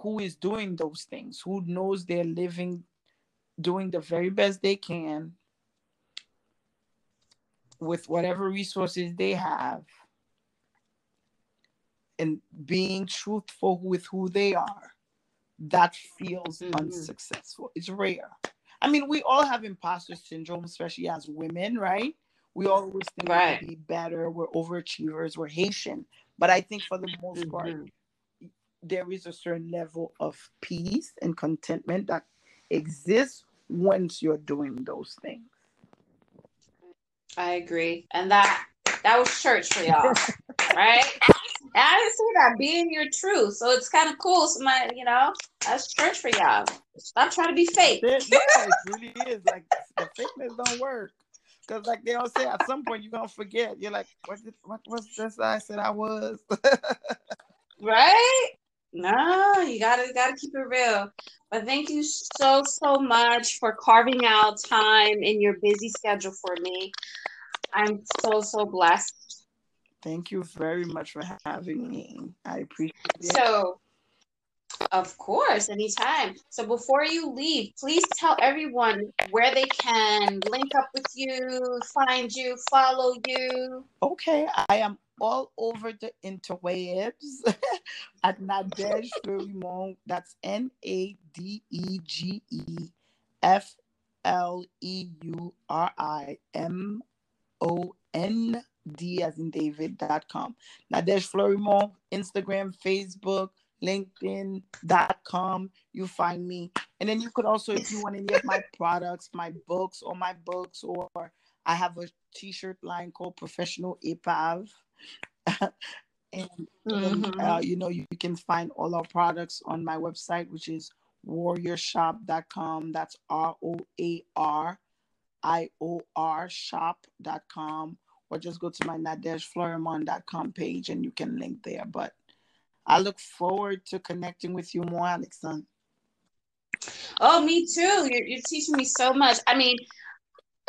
who is doing those things, who knows they're living, doing the very best they can with whatever resources they have and being truthful with who they are that feels mm-hmm. unsuccessful. It's rare. I mean we all have imposter syndrome especially as women right? We always think right. we be better. We're overachievers. We're haitian. But i think for the most mm-hmm. part there is a certain level of peace and contentment that exists once you're doing those things I agree. And that that was church for y'all. [LAUGHS] right? I didn't say that. Being your truth. So it's kind of cool. So my, you know, that's church for y'all. Stop trying to be fake. It, [LAUGHS] yeah, it really is. Like the fakeness don't work. Cause like they all say, at some point you're gonna forget. You're like, what did, what was this I said I was? [LAUGHS] right? No, you gotta gotta keep it real. But thank you so so much for carving out time in your busy schedule for me. I'm so so blessed. Thank you very much for having me. I appreciate it. So, of course, anytime. So before you leave, please tell everyone where they can link up with you, find you, follow you. Okay, I am all over the interwebs [LAUGHS] at Nadege Fleurimond. That's N A D E G E F L E U R I M O N D as in David dot David.com. Nadege Fleurimond, Instagram, Facebook, LinkedIn.com. You find me. And then you could also, if you want any of my products, my books, or my books, or I have a t shirt line called Professional EPAV. [LAUGHS] and, mm-hmm. uh, you know, you can find all our products on my website, which is roaryourshop.com. That's R O A R I O R shop.com. Or just go to my nadegefleurimond.com page and you can link there. But I look forward to connecting with you more, Alexandre. Oh, me too. You're, you're teaching me so much. I mean,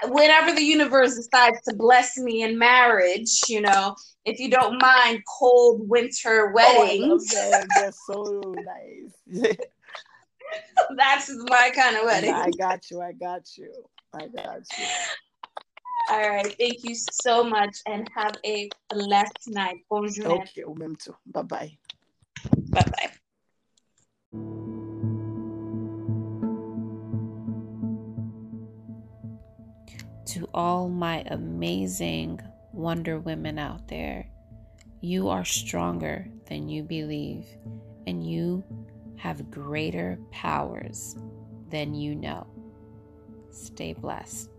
whenever the universe decides to bless me in marriage, you know, if you don't mind cold winter oh, weddings. Oh, that. That's so nice. [LAUGHS] That's my kind of wedding. I got you. I got you. I got you. All right. Thank you so much and have a blessed night. Bonjour. Okay. Bye bye. Bye bye. To all my amazing Wonder Women out there, you are stronger than you believe, and you have greater powers than you know. Stay blessed.